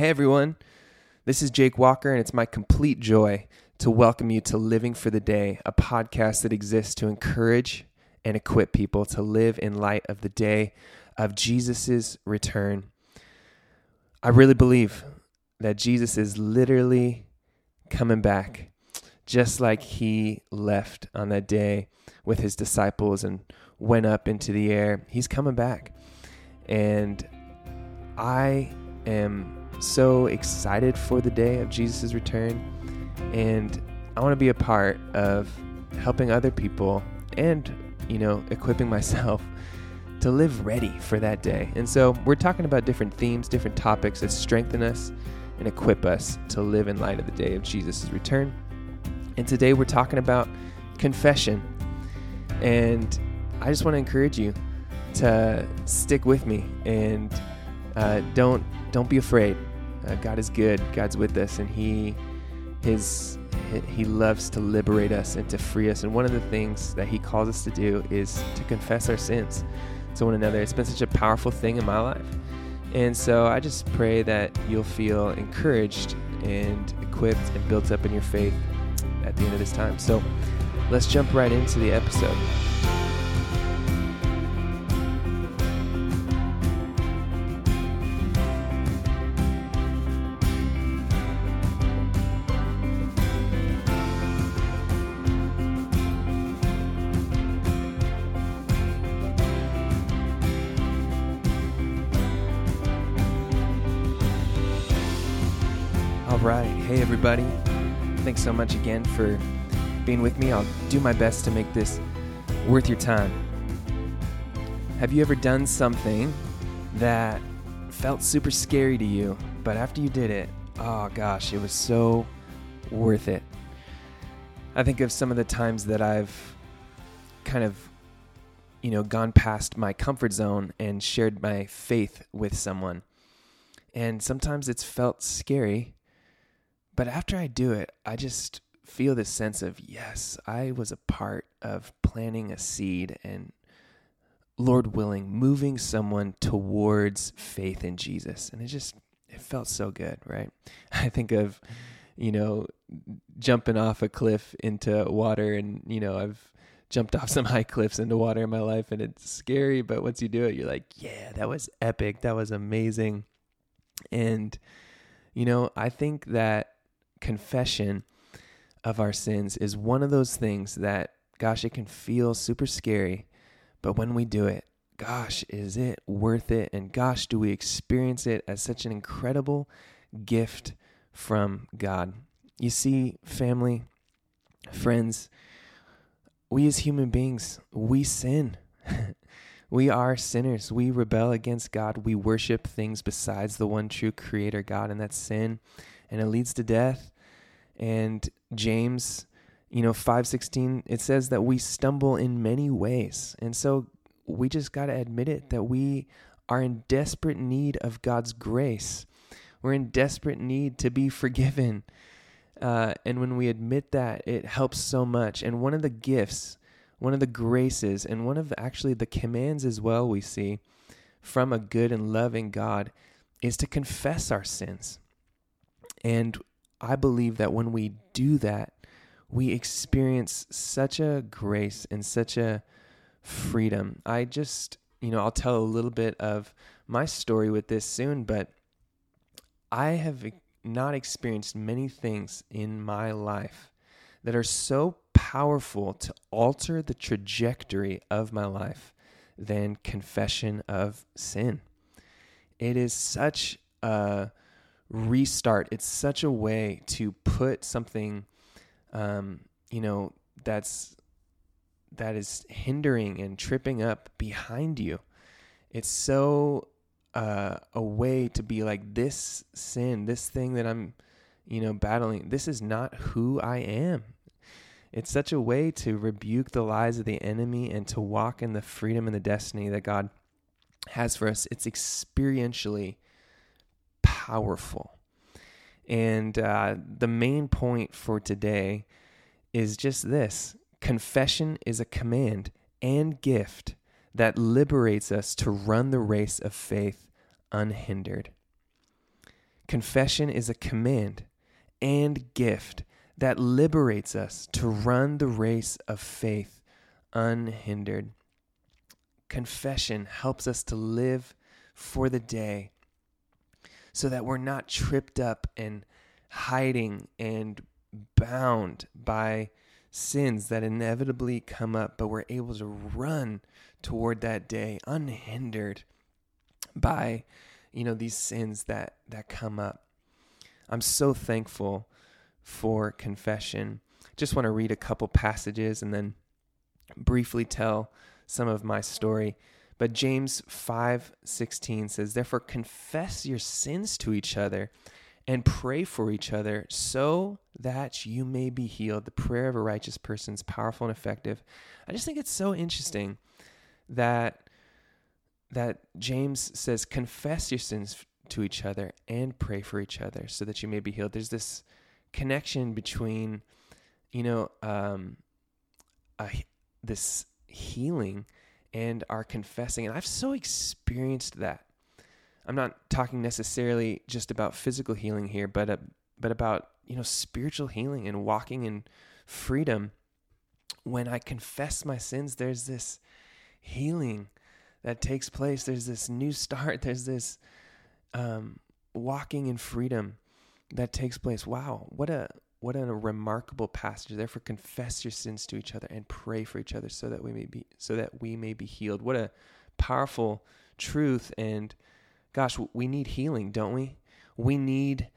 Hey everyone, this is Jake Walker, and it's my complete joy to welcome you to Living for the Day, a podcast that exists to encourage and equip people to live in light of the day of Jesus' return. I really believe that Jesus is literally coming back, just like he left on that day with his disciples and went up into the air. He's coming back. And I am so excited for the day of Jesus' return. And I want to be a part of helping other people and, you know, equipping myself to live ready for that day. And so we're talking about different themes, different topics that strengthen us and equip us to live in light of the day of Jesus' return. And today we're talking about confession. And I just want to encourage you to stick with me and uh, don't don't be afraid. Uh, God is good. God's with us, and He His He loves to liberate us and to free us. And one of the things that He calls us to do is to confess our sins to one another. It's been such a powerful thing in my life. And so I just pray that you'll feel encouraged and equipped and built up in your faith at the end of this time. So let's jump right into the episode. Everybody. Thanks so much again for being with me. I'll do my best to make this worth your time. Have you ever done something that felt super scary to you, but after you did it, oh gosh, it was so worth it? I think of some of the times that I've kind of, you know, gone past my comfort zone and shared my faith with someone. And sometimes it's felt scary, but after I do it, I just feel this sense of, yes, I was a part of planting a seed and, Lord willing, moving someone towards faith in Jesus. And it just, it felt so good, right? I think of, you know, jumping off a cliff into water and, you know, I've jumped off some high cliffs into water in my life and it's scary, but once you do it, you're like, yeah, that was epic. That was amazing. And, you know, I think that confession of our sins is one of those things that, gosh, it can feel super scary, but when we do it, gosh, is it worth it? And gosh, do we experience it as such an incredible gift from God? You see, family, friends, we as human beings, we sin. we are sinners. We rebel against God. We worship things besides the one true creator God, and that's sin. And it leads to death. And James, you know, 516, it says that we stumble in many ways. And so we just got to admit it that we are in desperate need of God's grace. We're in desperate need to be forgiven. Uh, and when we admit that, it helps so much. And one of the gifts, one of the graces, and one of the, actually the commands as well we see from a good and loving God is to confess our sins. And I believe that when we do that, we experience such a grace and such a freedom. I just, you know, I'll tell a little bit of my story with this soon, but I have not experienced many things in my life that are so powerful to alter the trajectory of my life than confession of sin. It is such a restart. It's such a way to put something, um, you know, that's that is hindering and tripping up behind you. It's so uh, a way to be like this sin, this thing that I'm, you know, battling. This is not who I am. It's such a way to rebuke the lies of the enemy and to walk in the freedom and the destiny that God has for us. It's experientially powerful. And uh, the main point for today is just this confession is a command and gift that liberates us to run the race of faith unhindered. Confession is a command and gift that liberates us to run the race of faith unhindered. Confession helps us to live for the day so that we're not tripped up and hiding and bound by sins that inevitably come up, but we're able to run toward that day unhindered by you know these sins that that come up. I'm so thankful for confession. Just want to read a couple passages and then briefly tell some of my story. But James 5:16 says, "Therefore confess your sins to each other and pray for each other so that you may be healed. The prayer of a righteous person is powerful and effective." I just think it's so interesting that that James says confess your sins to each other and pray for each other so that you may be healed. There's this connection between, you know, um, this healing and are confessing. And I've so experienced that. I'm not talking necessarily just about physical healing here, but uh, but about you know spiritual healing and walking in freedom. When I confess my sins, there's this healing that takes place. There's this new start. There's this um, walking in freedom that takes place. Wow, what a what a remarkable passage. Therefore, confess your sins to each other and pray for each other, so that we may be so that we may be healed. What a powerful truth! And gosh, we need healing, don't we? We need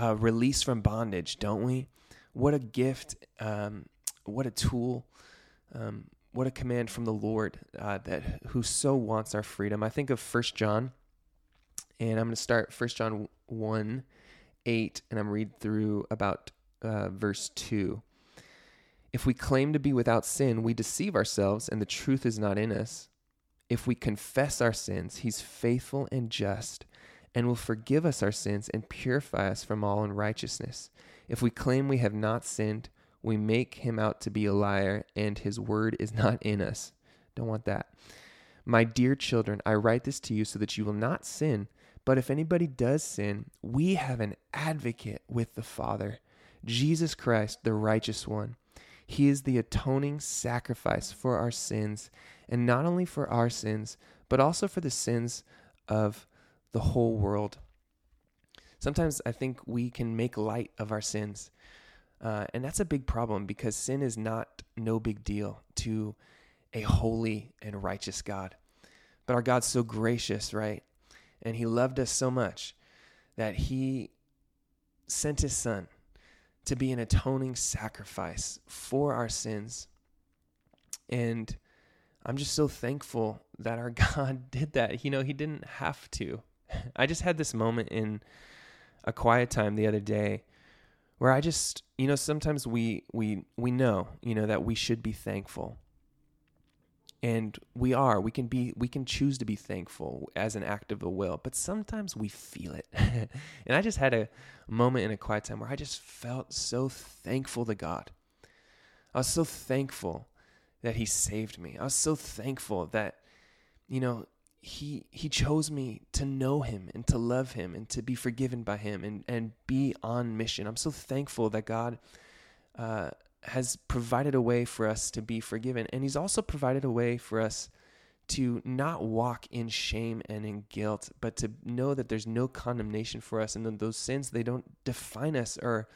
uh, release from bondage, don't we? What a gift! Um, what a tool! Um, what a command from the Lord uh, that who so wants our freedom. I think of First John, and I'm going to start First John one 8, and I'm read through about uh, verse 2. If we claim to be without sin, we deceive ourselves, and the truth is not in us. If we confess our sins, he's faithful and just and will forgive us our sins and purify us from all unrighteousness. If we claim we have not sinned, we make him out to be a liar, and his word is not in us. Don't want that. My dear children, I write this to you so that you will not sin. But if anybody does sin, we have an advocate with the Father, Jesus Christ, the righteous one. He is the atoning sacrifice for our sins, and not only for our sins, but also for the sins of the whole world. Sometimes I think we can make light of our sins. Uh, and that's a big problem because sin is not no big deal to a holy and righteous God. But our God's so gracious, right? And he loved us so much that he sent his son to be an atoning sacrifice for our sins. And I'm just so thankful that our God did that. You know, he didn't have to. I just had this moment in a quiet time the other day where I just, you know, sometimes we we we know, you know, that we should be thankful and we are we can be we can choose to be thankful as an act of the will but sometimes we feel it. And i just had a moment in a quiet time where i just felt so thankful to god. I was so thankful that he saved me. I was so thankful that you know he he chose me to know him and to love him and to be forgiven by him and and be on mission. I'm so thankful that god uh, has provided a way for us to be forgiven. And He's also provided a way for us to not walk in shame and in guilt, but to know that there's no condemnation for us and that those sins, they don't define us or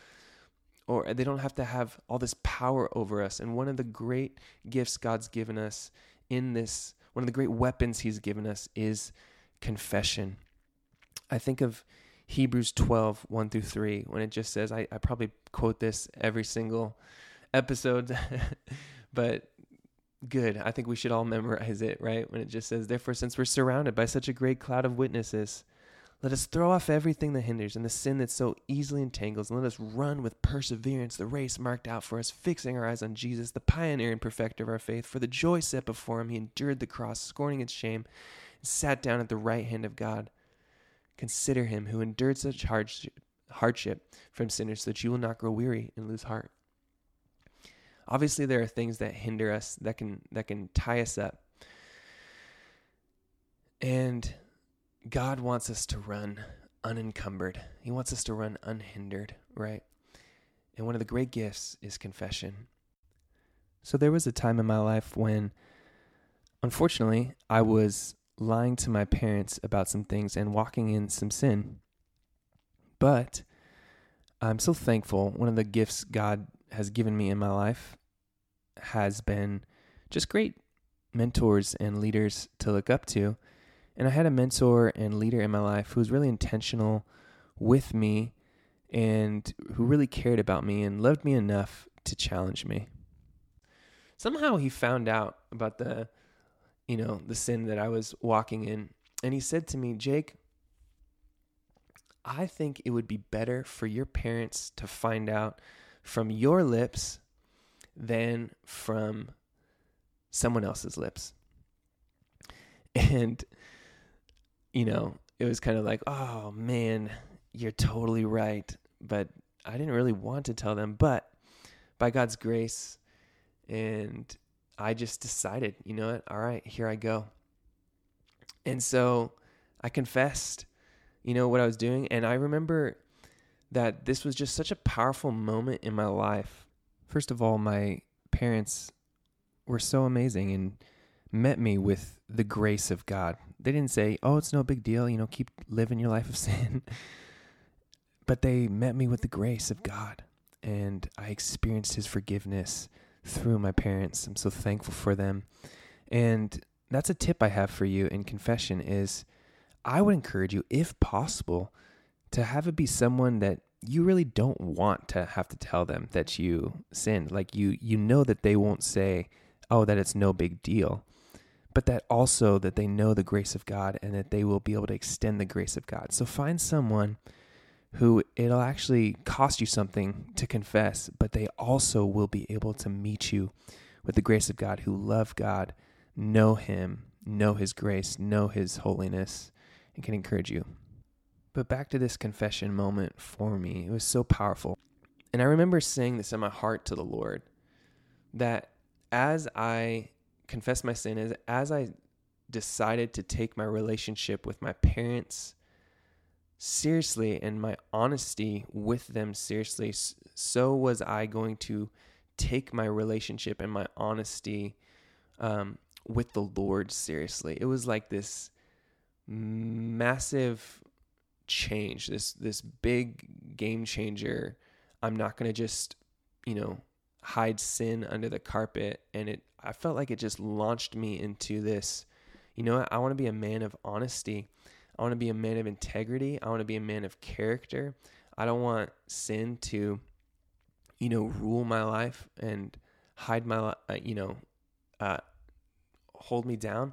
or they don't have to have all this power over us. And one of the great gifts God's given us in this, one of the great weapons He's given us is confession. I think of Hebrews 12, 1 through 3, when it just says, I, I probably quote this every single episodes, but good. I think we should all memorize it, right? When it just says, Therefore, since we're surrounded by such a great cloud of witnesses, let us throw off everything that hinders and the sin that so easily entangles, and let us run with perseverance the race marked out for us, fixing our eyes on Jesus, the pioneer and perfecter of our faith. For the joy set before him, he endured the cross, scorning its shame, and sat down at the right hand of God. Consider him who endured such hardship from sinners, so that you will not grow weary and lose heart obviously there are things that hinder us that can that can tie us up and god wants us to run unencumbered. He wants us to run unhindered, right? And one of the great gifts is confession. So there was a time in my life when, unfortunately, I was lying to my parents about some things and walking in some sin. But I'm so thankful. One of the gifts God has given me in my life has been just great mentors and leaders to look up to. And I had a mentor and leader in my life who was really intentional with me and who really cared about me and loved me enough to challenge me. Somehow he found out about the you know, the sin that I was walking in and he said to me, "Jake, I think it would be better for your parents to find out from your lips than from someone else's lips." And you know, it was kind of like, "Oh man, you're totally right." But I didn't really want to tell them, but by God's grace and I just decided, you know what? All right, here I go. And so I confessed, you know, what I was doing. And I remember that this was just such a powerful moment in my life. First of all, my parents were so amazing and met me with the grace of God. They didn't say, oh, it's no big deal, you know, keep living your life of sin. but they met me with the grace of God. And I experienced his forgiveness through my parents. I'm so thankful for them. And that's a tip I have for you in confession is I would encourage you if possible to have it be someone that you really don't want to have to tell them that you sinned. Like you you know that they won't say, "Oh, that it's no big deal." But that also that they know the grace of God and that they will be able to extend the grace of God. So find someone who it'll actually cost you something to confess, but they also will be able to meet you with the grace of God, who love God, know Him, know His grace, know His holiness, and can encourage you. But back to this confession moment for me, it was so powerful. And I remember saying this in my heart to the Lord that as I confessed my sin, as, as I decided to take my relationship with my parents seriously and my honesty with them seriously, so was I going to take my relationship and my honesty um, with the Lord seriously. It was like this massive change, this this big game changer. I'm not going to just, you know, hide sin under the carpet and it I felt like it just launched me into this, you know, I want to be a man of honesty. I want to be a man of integrity. I want to be a man of character. I don't want sin to, you know, rule my life and hide my, uh, you know, uh, hold me down.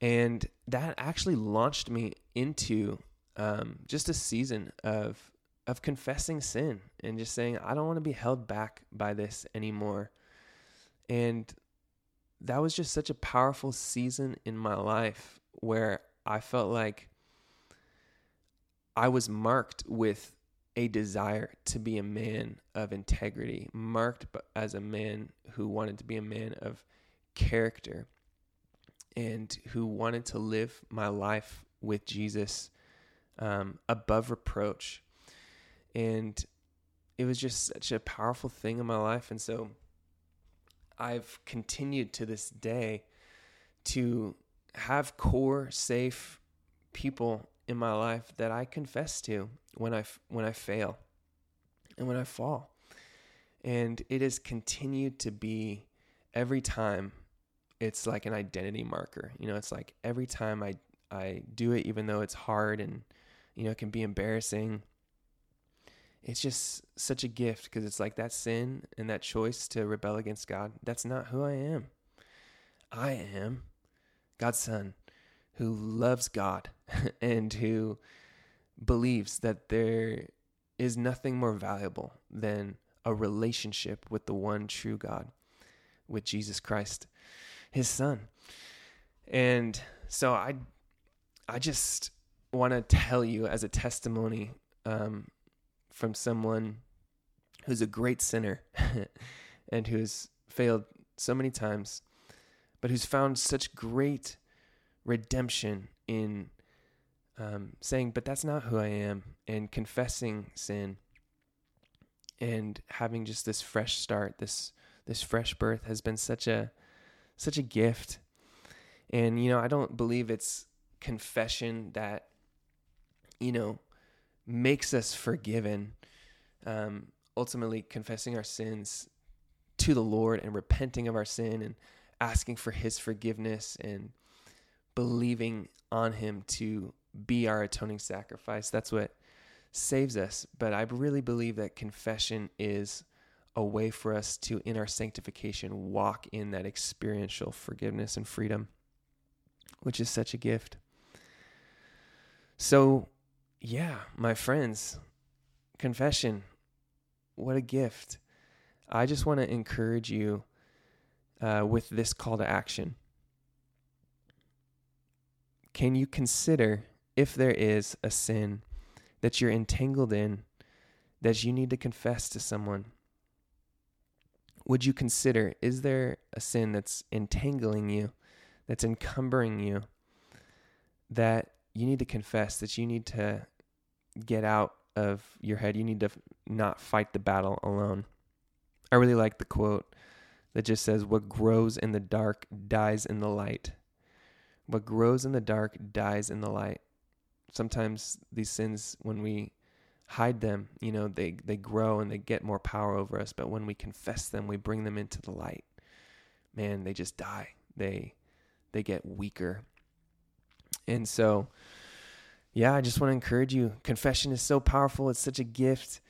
And that actually launched me into um, just a season of of confessing sin and just saying I don't want to be held back by this anymore. And that was just such a powerful season in my life where I felt like I was marked with a desire to be a man of integrity, marked as a man who wanted to be a man of character and who wanted to live my life with Jesus um, above reproach. And it was just such a powerful thing in my life. And so I've continued to this day to have core, safe people in my life that I confess to when I when I fail and when I fall. And it has continued to be every time it's like an identity marker. You know, it's like every time I I do it even though it's hard and you know, it can be embarrassing. It's just such a gift because it's like that sin and that choice to rebel against God. That's not who I am. I am God's son who loves God and who believes that there is nothing more valuable than a relationship with the one true God, with Jesus Christ, his son. And so I I just want to tell you as a testimony um, from someone who's a great sinner and who's failed so many times but who's found such great redemption in um, saying, but that's not who I am, and confessing sin and having just this fresh start, this this fresh birth has been such a such a gift. And you know, I don't believe it's confession that you know makes us forgiven. Um, ultimately, confessing our sins to the Lord and repenting of our sin and asking for His forgiveness and believing on Him to be our atoning sacrifice. That's what saves us. But I really believe that confession is a way for us to, in our sanctification, walk in that experiential forgiveness and freedom, which is such a gift. So, yeah, my friends, confession, what a gift. I just want to encourage you uh, with this call to action. Can you consider if there is a sin that you're entangled in that you need to confess to someone? Would you consider is there a sin that's entangling you, that's encumbering you, that you need to confess, that you need to get out of your head? You need to not fight the battle alone. I really like the quote that just says, What grows in the dark dies in the light. What grows in the dark dies in the light sometimes these sins, when we hide them, you know, they, they grow and they get more power over us. But when we confess them, we bring them into the light. Man, they just die. They they get weaker. And so, yeah, I just want to encourage you. Confession is so powerful. It's such a gift.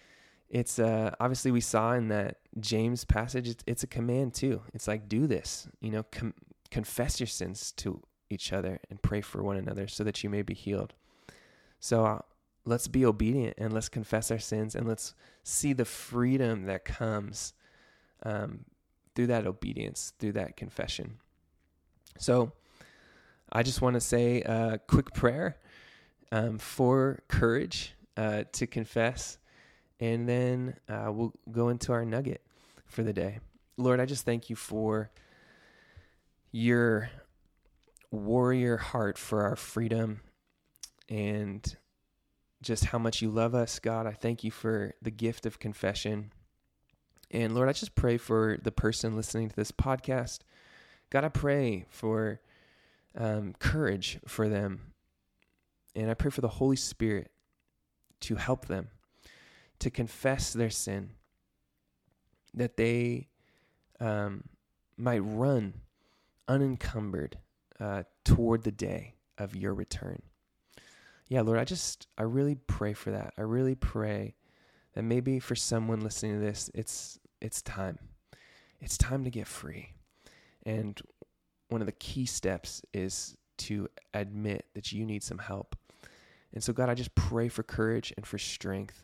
It's uh, obviously we saw in that James passage. It's, it's a command too. It's like do this. You know, com- confess your sins to each other and pray for one another so that you may be healed. So uh, let's be obedient and let's confess our sins and let's see the freedom that comes um, through that obedience, through that confession. So I just want to say a quick prayer um, for courage uh, to confess, and then uh, we'll go into our nugget for the day. Lord, I just thank you for your warrior heart for our freedom and just how much you love us, God. I thank you for the gift of confession. And Lord, I just pray for the person listening to this podcast. God, I pray for um, courage for them. And I pray for the Holy Spirit to help them to confess their sin, that they um, might run unencumbered uh, toward the day of your return yeah, Lord, I just, I really pray for that. I really pray that maybe for someone listening to this, it's, it's time. It's time to get free. And one of the key steps is to admit that you need some help. And so, God, I just pray for courage and for strength.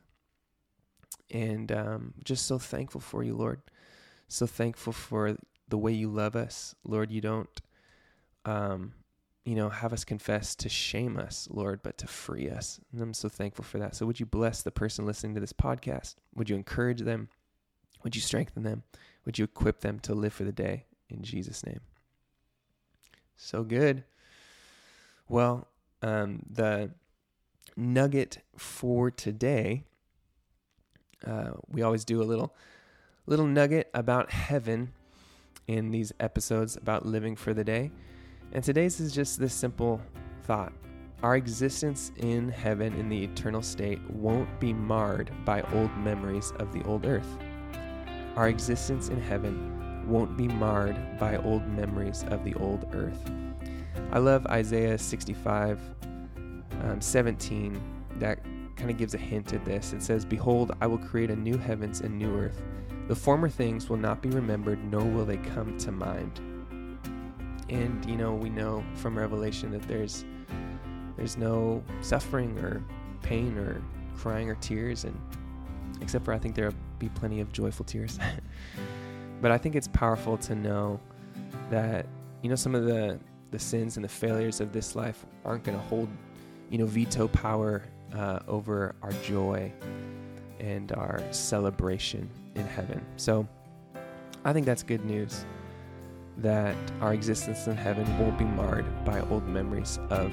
And um, just so thankful for you, Lord. So thankful for the way you love us. Lord, you don't um, you know, have us confess to shame us, Lord, but to free us. And I'm so thankful for that. So would you bless the person listening to this podcast? Would you encourage them? Would you strengthen them? Would you equip them to live for the day in Jesus' name? So good. Well, um, the nugget for today, uh, we always do a little little nugget about heaven in these episodes about living for the day. And today's is just this simple thought. Our existence in heaven in the eternal state won't be marred by old memories of the old earth. Our existence in heaven won't be marred by old memories of the old earth. I love Isaiah 65 um, 17. That kind of gives a hint at this. It says, Behold, I will create a new heavens and new earth. The former things will not be remembered, nor will they come to mind. And you know, we know from Revelation that there's there's no suffering or pain or crying or tears and except for I think there'll be plenty of joyful tears. but I think it's powerful to know that you know some of the the sins and the failures of this life aren't going to hold you know veto power uh, over our joy and our celebration in heaven. So I think that's good news that our existence in heaven won't be marred by old memories of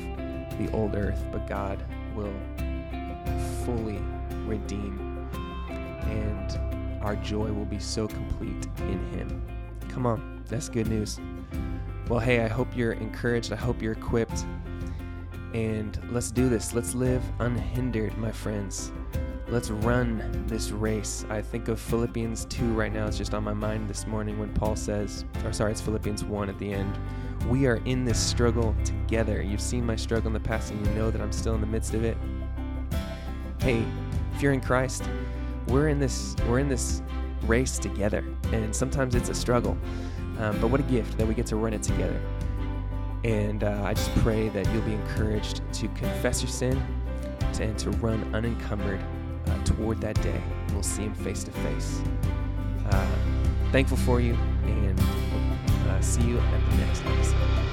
the old earth, but God will fully redeem, and our joy will be so complete in Him. Come on, that's good news. Well, hey, I hope you're encouraged. I hope you're equipped. And let's do this. Let's live unhindered, my friends. Let's run this race. I think of Philippians 2 right now. It's just on my mind this morning when Paul says, or sorry, it's Philippians 1 at the end. We are in this struggle together. You've seen my struggle in the past and you know that I'm still in the midst of it. Hey, if you're in Christ, we're in this we're in this race together. And sometimes it's a struggle. Um, but what a gift that we get to run it together. And uh, I just pray that you'll be encouraged to confess your sin and to run unencumbered uh, toward that day. We'll see Him face to face. Uh, thankful for you, and uh, see you at the next episode.